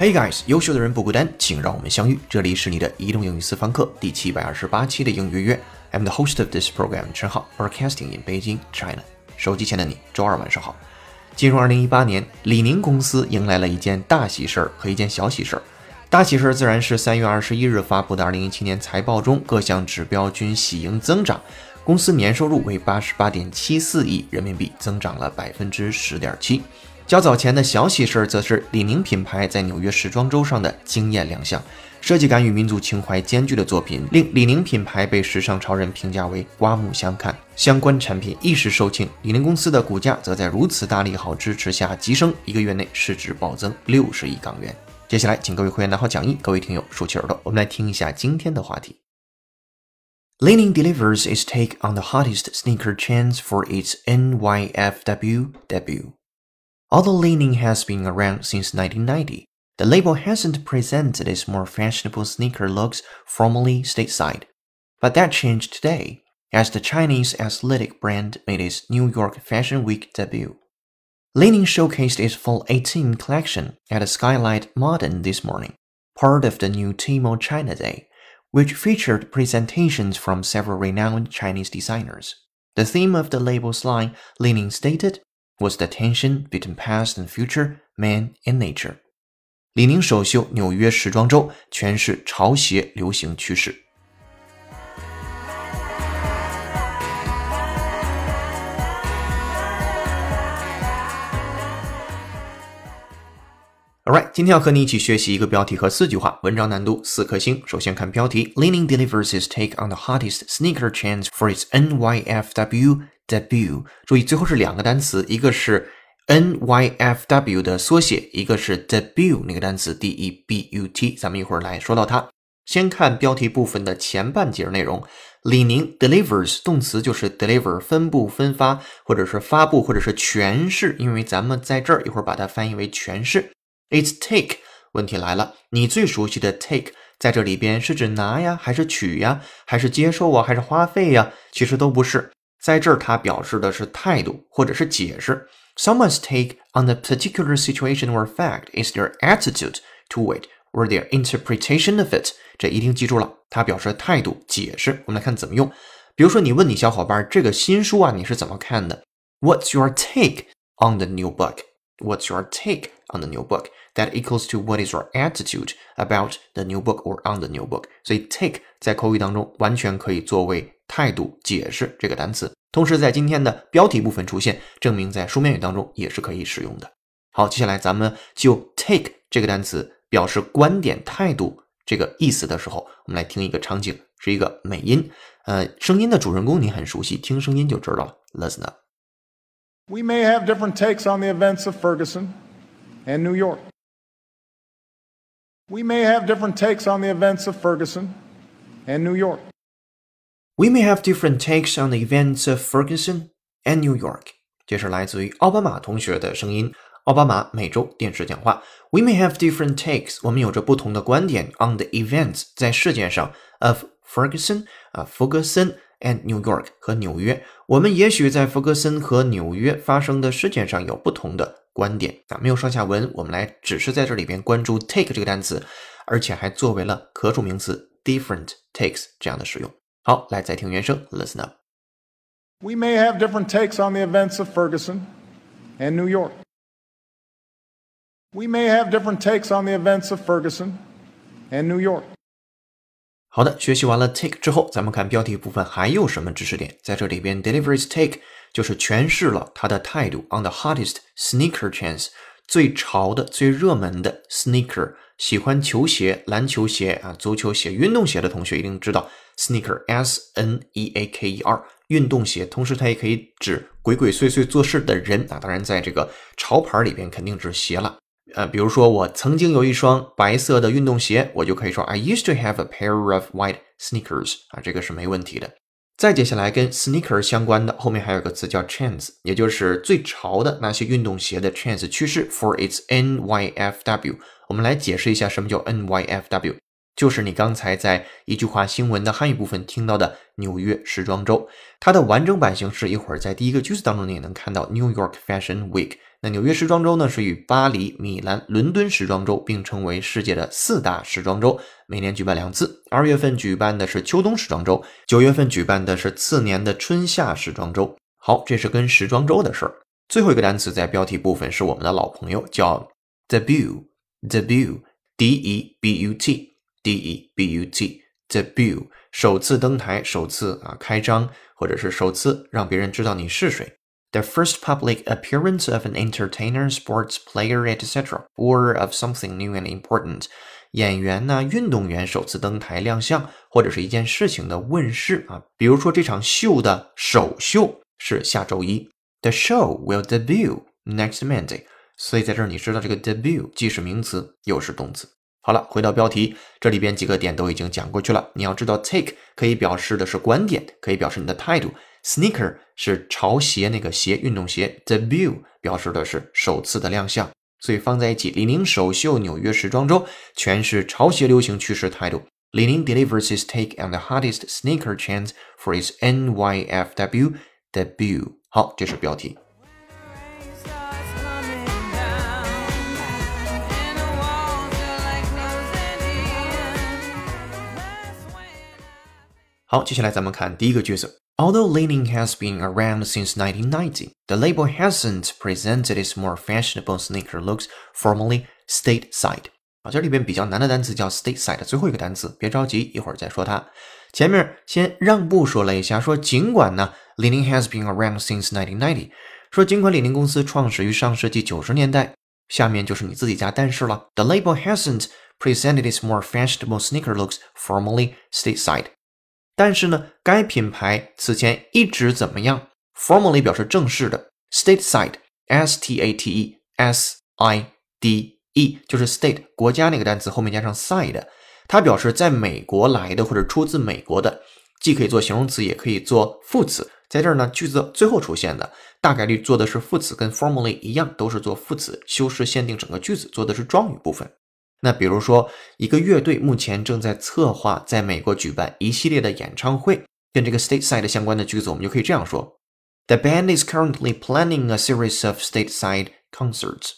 Hey guys，优秀的人不孤单，请让我们相遇。这里是你的移动英语私房课第七百二十八期的英语约。I'm the host of this program，陈浩，broadcasting in Beijing, China。手机前的你，周二晚上好。进入二零一八年，李宁公司迎来了一件大喜事儿和一件小喜事儿。大喜事儿自然是三月二十一日发布的二零一七年财报中，各项指标均喜迎增长，公司年收入为八十八点七四亿人民币，增长了百分之十点七。较早前的小喜事儿，则是李宁品牌在纽约时装周上的惊艳亮相。设计感与民族情怀兼具的作品，令李宁品牌被时尚潮人评价为刮目相看。相关产品一时售罄，李宁公司的股价则在如此大利好支持下急升，一个月内市值暴增六十亿港元。接下来，请各位会员拿好讲义，各位听友竖起耳朵，我们来听一下今天的话题。Li-Ning delivers its take on the hottest sneaker trends for its NYFW debut. Although Li-Ning has been around since 1990, the label hasn't presented its more fashionable sneaker looks formally stateside. But that changed today, as the Chinese athletic brand made its New York Fashion Week debut. Li-Ning showcased its Fall 18 collection at Skylight Modern this morning, part of the new Tmall China Day, which featured presentations from several renowned Chinese designers. The theme of the label's line, Li-Ning stated, was the tension between past and future, man and nature。李宁首秀纽约时装周，诠释潮鞋流行趋势。Alright，今天要和你一起学习一个标题和四句话，文章难度四颗星。首先看标题，Leaning delivers his take on the hottest sneaker trends for its NYFW debut。注意最后是两个单词，一个是 NYFW 的缩写，一个是 debut 那个单词 D E B U T。咱们一会儿来说到它。先看标题部分的前半节内容。李宁 delivers 动词就是 deliver 分布分发，或者是发布，或者是诠释。因为咱们在这儿一会儿把它翻译为诠释。It's take。问题来了，你最熟悉的 take 在这里边是指拿呀，还是取呀，还是接受啊，还是花费呀？其实都不是。在这儿，它表示的是态度或者是解释。Someone's take on a particular situation or fact is their attitude to it or their interpretation of it。这一定记住了，它表示态度、解释。我们来看怎么用。比如说，你问你小伙伴这个新书啊，你是怎么看的？What's your take on the new book? What's your take on the new book? That equals to what is your attitude about the new book or on the new book. 所以 take 在口语当中完全可以作为态度解释这个单词，同时在今天的标题部分出现，证明在书面语当中也是可以使用的。好，接下来咱们就 take 这个单词表示观点、态度这个意思的时候，我们来听一个场景，是一个美音，呃，声音的主人公你很熟悉，听声音就知道了。Listen up. We may have different takes on the events of Ferguson and New York. We may have different takes on the events of Ferguson and New York. We may have different takes on the events of Ferguson and New York。这是来自于奥巴马同学的声音。奥巴马每周电视讲话。We may have different takes。我们有着不同的观点 on the events 在事件上 of Ferguson 啊，福格森 and New York 和纽约。我们也许在弗格森和纽约发生的事件上有不同的观点啊，没有上下文，我们来只是在这里边关注 take 这个单词，而且还作为了可数名词 different takes 这样的使用。好，来再听原声，listen up。We may have different takes on the events of Ferguson and New York. We may have different takes on the events of Ferguson and New York. 好的，学习完了 take 之后，咱们看标题部分还有什么知识点。在这里边，deliveries take 就是诠释了他的态度。On the hottest sneaker trends，最潮的、最热门的 sneaker，喜欢球鞋、篮球鞋啊、足球鞋、运动鞋的同学一定知道 sneaker s n e a k e r 运动鞋。同时，它也可以指鬼鬼祟祟做事的人啊。当然，在这个潮牌里边，肯定指鞋了。呃，比如说我曾经有一双白色的运动鞋，我就可以说 I used to have a pair of white sneakers 啊，这个是没问题的。再接下来跟 sneaker 相关的，后面还有个词叫 trends，也就是最潮的那些运动鞋的 trends 趋势。For its NYFW，我们来解释一下什么叫 NYFW，就是你刚才在一句话新闻的汉语部分听到的纽约时装周。它的完整版形式一会儿在第一个句子当中你也能看到 New York Fashion Week。那纽约时装周呢，是与巴黎、米兰、伦敦时装周并称为世界的四大时装周，每年举办两次。二月份举办的是秋冬时装周，九月份举办的是次年的春夏时装周。好，这是跟时装周的事儿。最后一个单词在标题部分是我们的老朋友，叫 debut，debut，d e b u t，d e b u t，debut，首次登台，首次啊开张，或者是首次让别人知道你是谁。The first public appearance of an entertainer, sports player, etc., or of something new and important. 演员呢，运动员首次登台亮相，或者是一件事情的问世啊。比如说这场秀的首秀是下周一。The show will debut next Monday. 所以在这儿你知道这个 debut 既是名词又是动词。好了，回到标题，这里边几个点都已经讲过去了。你要知道，take 可以表示的是观点，可以表示你的态度。Sneaker 是潮鞋那个鞋，运动鞋。Debut 表示的是首次的亮相，所以放在一起。李宁首秀纽约时装周，全是潮鞋流行趋势态度。李宁 delivers his take on the hottest sneaker trends for his NYFW debut。好，这是标题。好，接下来咱们看第一个句子。Although Li-Ning has been around since 1990, the label hasn't presented its more fashionable sneaker looks formally stateside. 啊，这里边比较难的单词叫 stateside，最后一个单词，别着急，一会儿再说它。前面先让步说了一下，说尽管呢，Li-Ning has been around since 1990，说尽管李宁公司创始于上世纪九十年代，下面就是你自己加但是了。The label hasn't presented its more fashionable sneaker looks formally stateside. 但是呢，该品牌此前一直怎么样？Formally 表示正式的，stateside，s t a t e s i d e，就是 state 国家那个单词后面加上 side，它表示在美国来的或者出自美国的，既可以做形容词，也可以做副词。在这儿呢，句子最后出现的大概率做的是副词，跟 formally 一样，都是做副词，修饰限定整个句子，做的是状语部分。那比如说，一个乐队目前正在策划在美国举办一系列的演唱会，跟这个 stateside 相关的句子，我们就可以这样说：The band is currently planning a series of stateside concerts。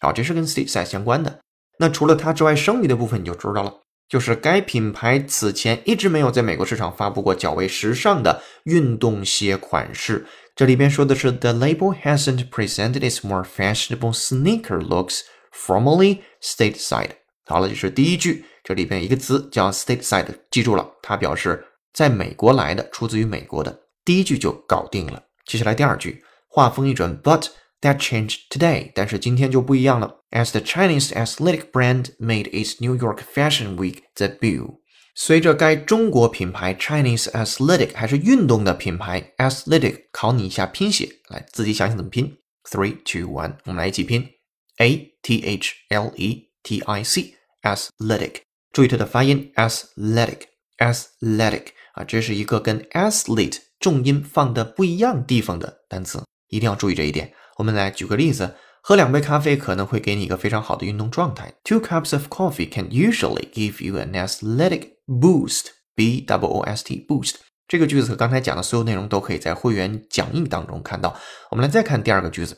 好，这是跟 stateside 相关的。那除了它之外，剩余的部分你就知道了，就是该品牌此前一直没有在美国市场发布过较为时尚的运动鞋款式。这里边说的是，The label hasn't presented its more fashionable sneaker looks formally stateside。好了，这是第一句，这里边一个词叫 stateside，记住了，它表示在美国来的，出自于美国的。第一句就搞定了。接下来第二句，话锋一转，But that changed today，但是今天就不一样了。As the Chinese athletic brand made its New York Fashion Week debut，随着该中国品牌 Chinese athletic 还是运动的品牌 athletic，考你一下拼写，来自己想想怎么拼。Three, two, one，我们来一起拼，A T H L E T I C。athletic，注意它的发音，athletic，athletic 啊，这是一个跟 athlete 重音放的不一样地方的单词，一定要注意这一点。我们来举个例子，喝两杯咖啡可能会给你一个非常好的运动状态。Two cups of coffee can usually give you an athletic boost. B W O S T boost。这个句子和刚才讲的所有内容都可以在会员讲义当中看到。我们来再看第二个句子。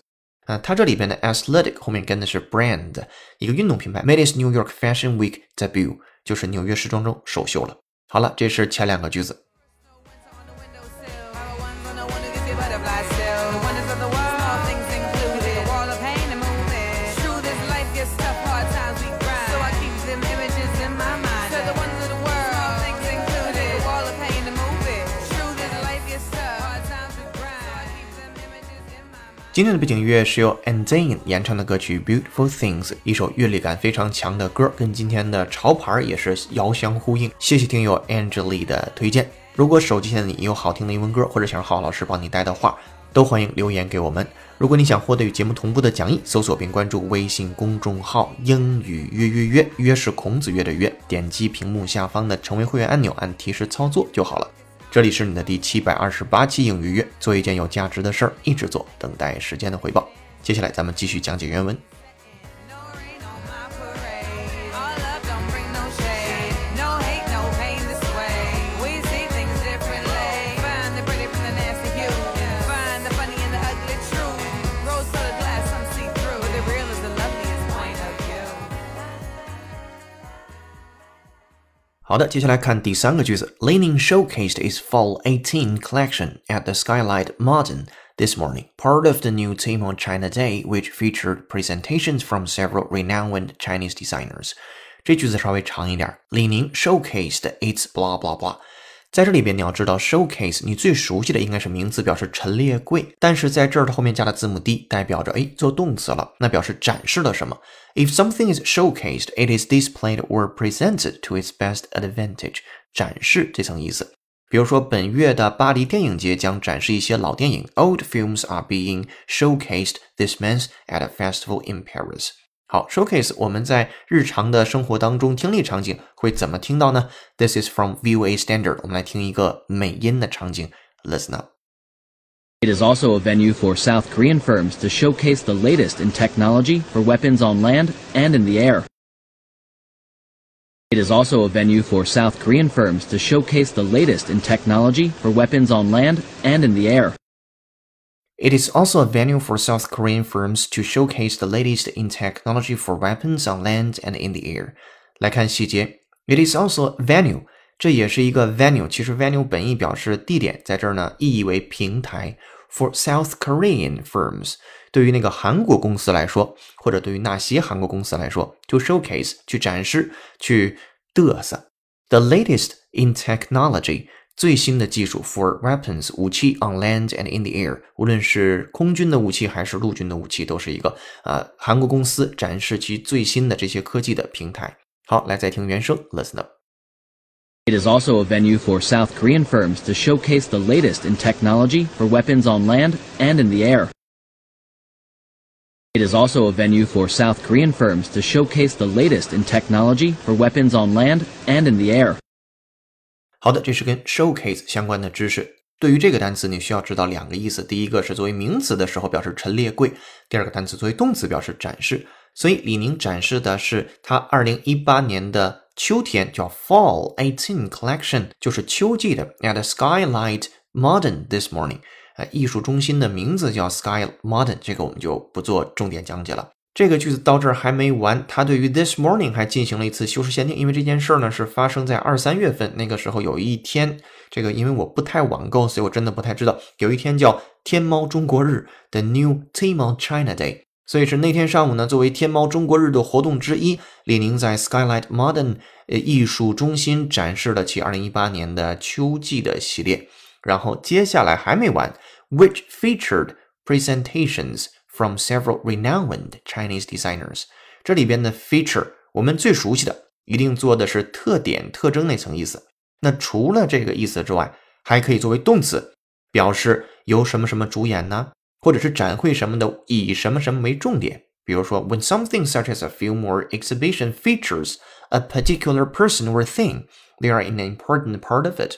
那它这里边的 athletic 后面跟的是 brand，一个运动品牌，made its New York Fashion Week debut，就是纽约时装周首秀了。好了，这是前两个句子。今天的背景音乐是由 a n z a n 演唱的歌曲《Beautiful Things》，一首乐力感非常强的歌，跟今天的潮牌也是遥相呼应。谢谢听友 Angela 的推荐。如果手机前的你有好听的英文歌，或者想让浩老师帮你带的话，都欢迎留言给我们。如果你想获得与节目同步的讲义，搜索并关注微信公众号“英语约约约”，约是孔子约的约，点击屏幕下方的成为会员按钮，按提示操作就好了。这里是你的第七百二十八期影语约，做一件有价值的事儿，一直做，等待时间的回报。接下来咱们继续讲解原文。好的，接下来看第三个句子。Li-Ning showcased its Fall 18 collection at the Skylight Modern this morning, part of the new Tmall China Day, which featured presentations from several renowned Chinese designers. 这句子稍微长一点。李宁 showcased its blah blah blah。 在这里边，你要知道 showcase，你最熟悉的应该是名词，表示陈列柜。但是在这儿，它后面加了字母 d，代表着哎做动词了，那表示展示了什么？If something is showcased, it is displayed or presented to its best advantage。展示这层意思。比如说，本月的巴黎电影节将展示一些老电影。Old films are being showcased this month at a festival in Paris。 好，showcase 我们在日常的生活当中听力场景会怎么听到呢？This is from VOA Standard。我们来听一个美音的场景，Listen up。It is also a venue for South Korean firms to showcase the latest in technology for weapons on land and in the air. It is also a venue for South Korean firms to showcase the latest in technology for weapons on land and in the air. It is also a venue for South Korean firms to showcase the latest in technology for weapons on land and in the air. 来看细节，It is also a venue，这也是一个 venue。其实 venue 本意表示地点，在这儿呢意译为平台。For South Korean firms，对于那个韩国公司来说，或者对于那些韩国公司来说，to showcase 去展示去嘚瑟。The latest in technology 最新的技术 for weapons 武器 on land and in the air，无论是空军的武器还是陆军的武器，都是一个啊韩国公司展示其最新的这些科技的平台。好，来再听原声，listen up。It is also a venue for South Korean firms to showcase the latest in technology for weapons on land and in the air. It is also a venue for South Korean firms to showcase the latest in technology for weapons on land and in the air. 好的，这是跟 showcase 相关的知识。对于这个单词，你需要知道两个意思。第一个是作为名词的时候表示陈列柜；第二个单词作为动词表示展示。所以李宁展示的是他二零一八年的秋天，叫 Fall Eighteen Collection，就是秋季的。At Skylight Modern this morning，呃，艺术中心的名字叫 Sky Modern，这个我们就不做重点讲解了。这个句子到这儿还没完，他对于 this morning 还进行了一次修饰限定，因为这件事儿呢是发生在二三月份，那个时候有一天，这个因为我不太网购，所以我真的不太知道，有一天叫天猫中国日，the new Tmall China Day，所以是那天上午呢，作为天猫中国日的活动之一，李宁在 Skylight Modern 呃艺术中心展示了其二零一八年的秋季的系列，然后接下来还没完，which featured presentations。from several renowned Chinese designers。这里边的 feature 我们最熟悉的，一定做的是特点、特征那层意思。那除了这个意思之外，还可以作为动词，表示由什么什么主演呢？或者是展会什么的，以什么什么为重点。比如说，when something such as a film or exhibition features a particular person or thing, they are an important part of it.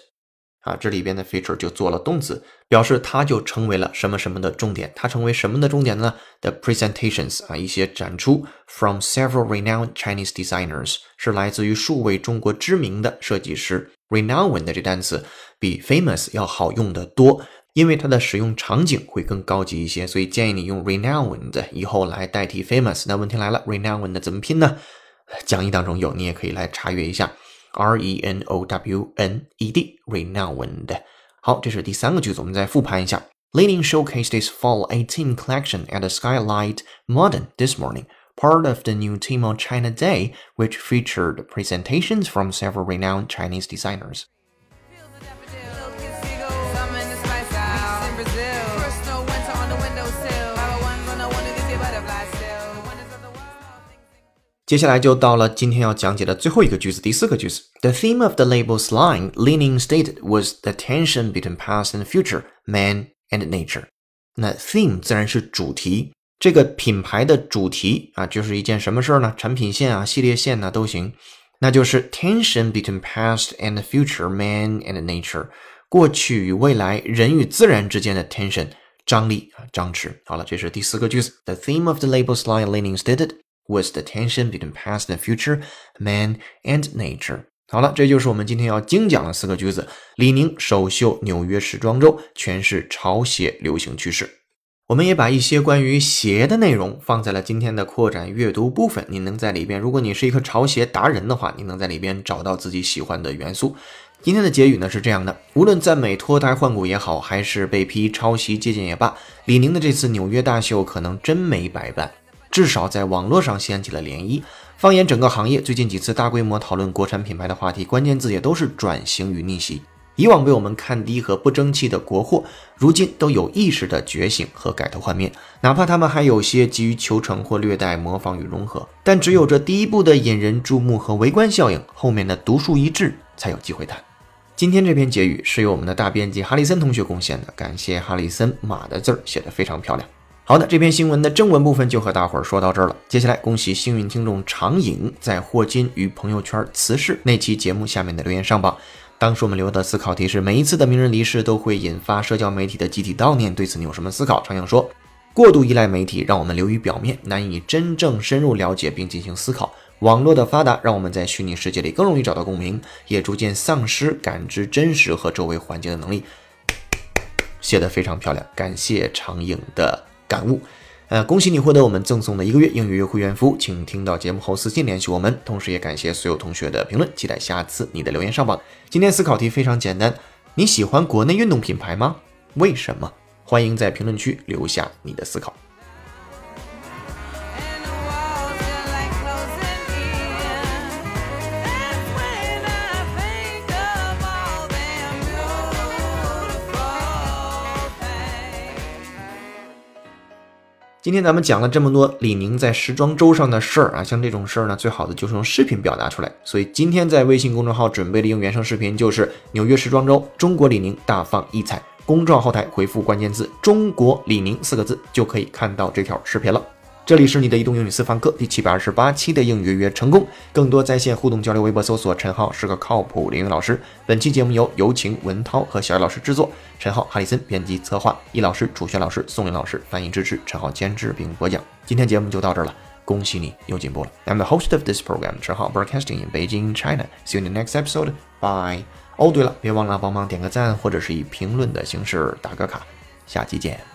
啊，这里边的 feature 就做了动词，表示它就成为了什么什么的重点。它成为什么的重点呢？The presentations 啊，一些展出 from several renowned Chinese designers 是来自于数位中国知名的设计师。renowned 的这单词比 famous 要好用的多，因为它的使用场景会更高级一些，所以建议你用 renowned 以后来代替 famous。那问题来了，renowned 怎么拼呢？讲义当中有，你也可以来查阅一下。R E N O W N E D renowned。好，这是第三个句子，我们再复盘一下。Li-Ning showcased its Fall 18 collection at the Skylight Modern this morning, part of the new Tmall China Day, which featured presentations from several renowned Chinese designers. The theme of the label's line, Li-Ning stated, was the tension between past and future, man and nature. 那 theme 自然是主题，这个品牌的主题啊，就是一件什么事儿呢？产品线啊、系列线呐、啊、都行。那就是 tension between past and future, man and nature，过去与未来，人与自然之间的 tension，张力啊、张弛。好了，这是第四个句子。The theme of the label's line, Li-Ning stated was the tension between past and future, man and nature。好了，这就是我们今天要精讲的四个句子。李宁首秀纽约时装周，诠释潮鞋流行趋势。我们也把一些关于鞋的内容放在了今天的扩展阅读部分。你能在里边，如果你是一个潮鞋达人的话，你能在里边找到自己喜欢的元素。今天的结语呢是这样的：无论赞美脱胎换骨也好，还是被批抄袭借鉴也罢，李宁的这次纽约大秀可能真没白办，至少在网络上掀起了涟漪。放眼整个行业，最近几次大规模讨论国产品牌的话题，关键字也都是转型与逆袭。以往被我们看低和不争气的国货，如今都有意识的觉醒和改头换面，哪怕他们还有些急于求成或略带模仿与融合，但只有这第一步的引人注目和围观效应，后面的独树一帜才有机会谈。今天这篇结语是由我们的大编辑哈里森同学贡献的，感谢哈里森，马的字儿写得非常漂亮。好的，这篇新闻的正文部分就和大伙儿说到这儿了。接下来，恭喜幸运听众长影在霍金与朋友圈辞世那期节目下面的留言上榜。当时我们留的思考题是：每一次的名人离世都会引发社交媒体的集体悼念，对此你有什么思考？长影说。过度依赖媒体，让我们流于表面，难以真正深入了解并进行思考。网络的发达，让我们在虚拟世界里更容易找到共鸣，也逐渐丧失感知真实和周围环境的能力。写得非常漂亮，感谢长影的感悟。呃，恭喜你获得我们赠送的一个月英语会员服务，请听到节目后私信联系我们。同时也感谢所有同学的评论，期待下次你的留言上榜。今天思考题非常简单，你喜欢国内运动品牌吗？为什么？欢迎在评论区留下你的思考。今天咱们讲了这么多李宁在时装周上的事儿啊，像这种事儿呢，最好的就是用视频表达出来。所以今天在微信公众号准备的用原声视频就是纽约时装周，中国李宁大放异彩。公众号后台回复关键字“中国李宁”四个字，就可以看到这条视频了。这里是你的移动英语私房课第七百二十八期的应约约成功。更多在线互动交流，微博搜索“陈浩是个靠谱李英语老师”。本期节目由有请文涛和小艾老师制作，陈浩、哈里森编辑策划，易老师、楚轩老师、宋林老师翻译支持，陈浩监制并播讲。今天节目就到这儿了，恭喜你又进步了。I'm the host of this program，陈浩 broadcasting in Beijing, China. See you in the next episode. Bye. 哦，对了，别忘了帮忙点个赞，或者是以评论的形式打个卡。下期见。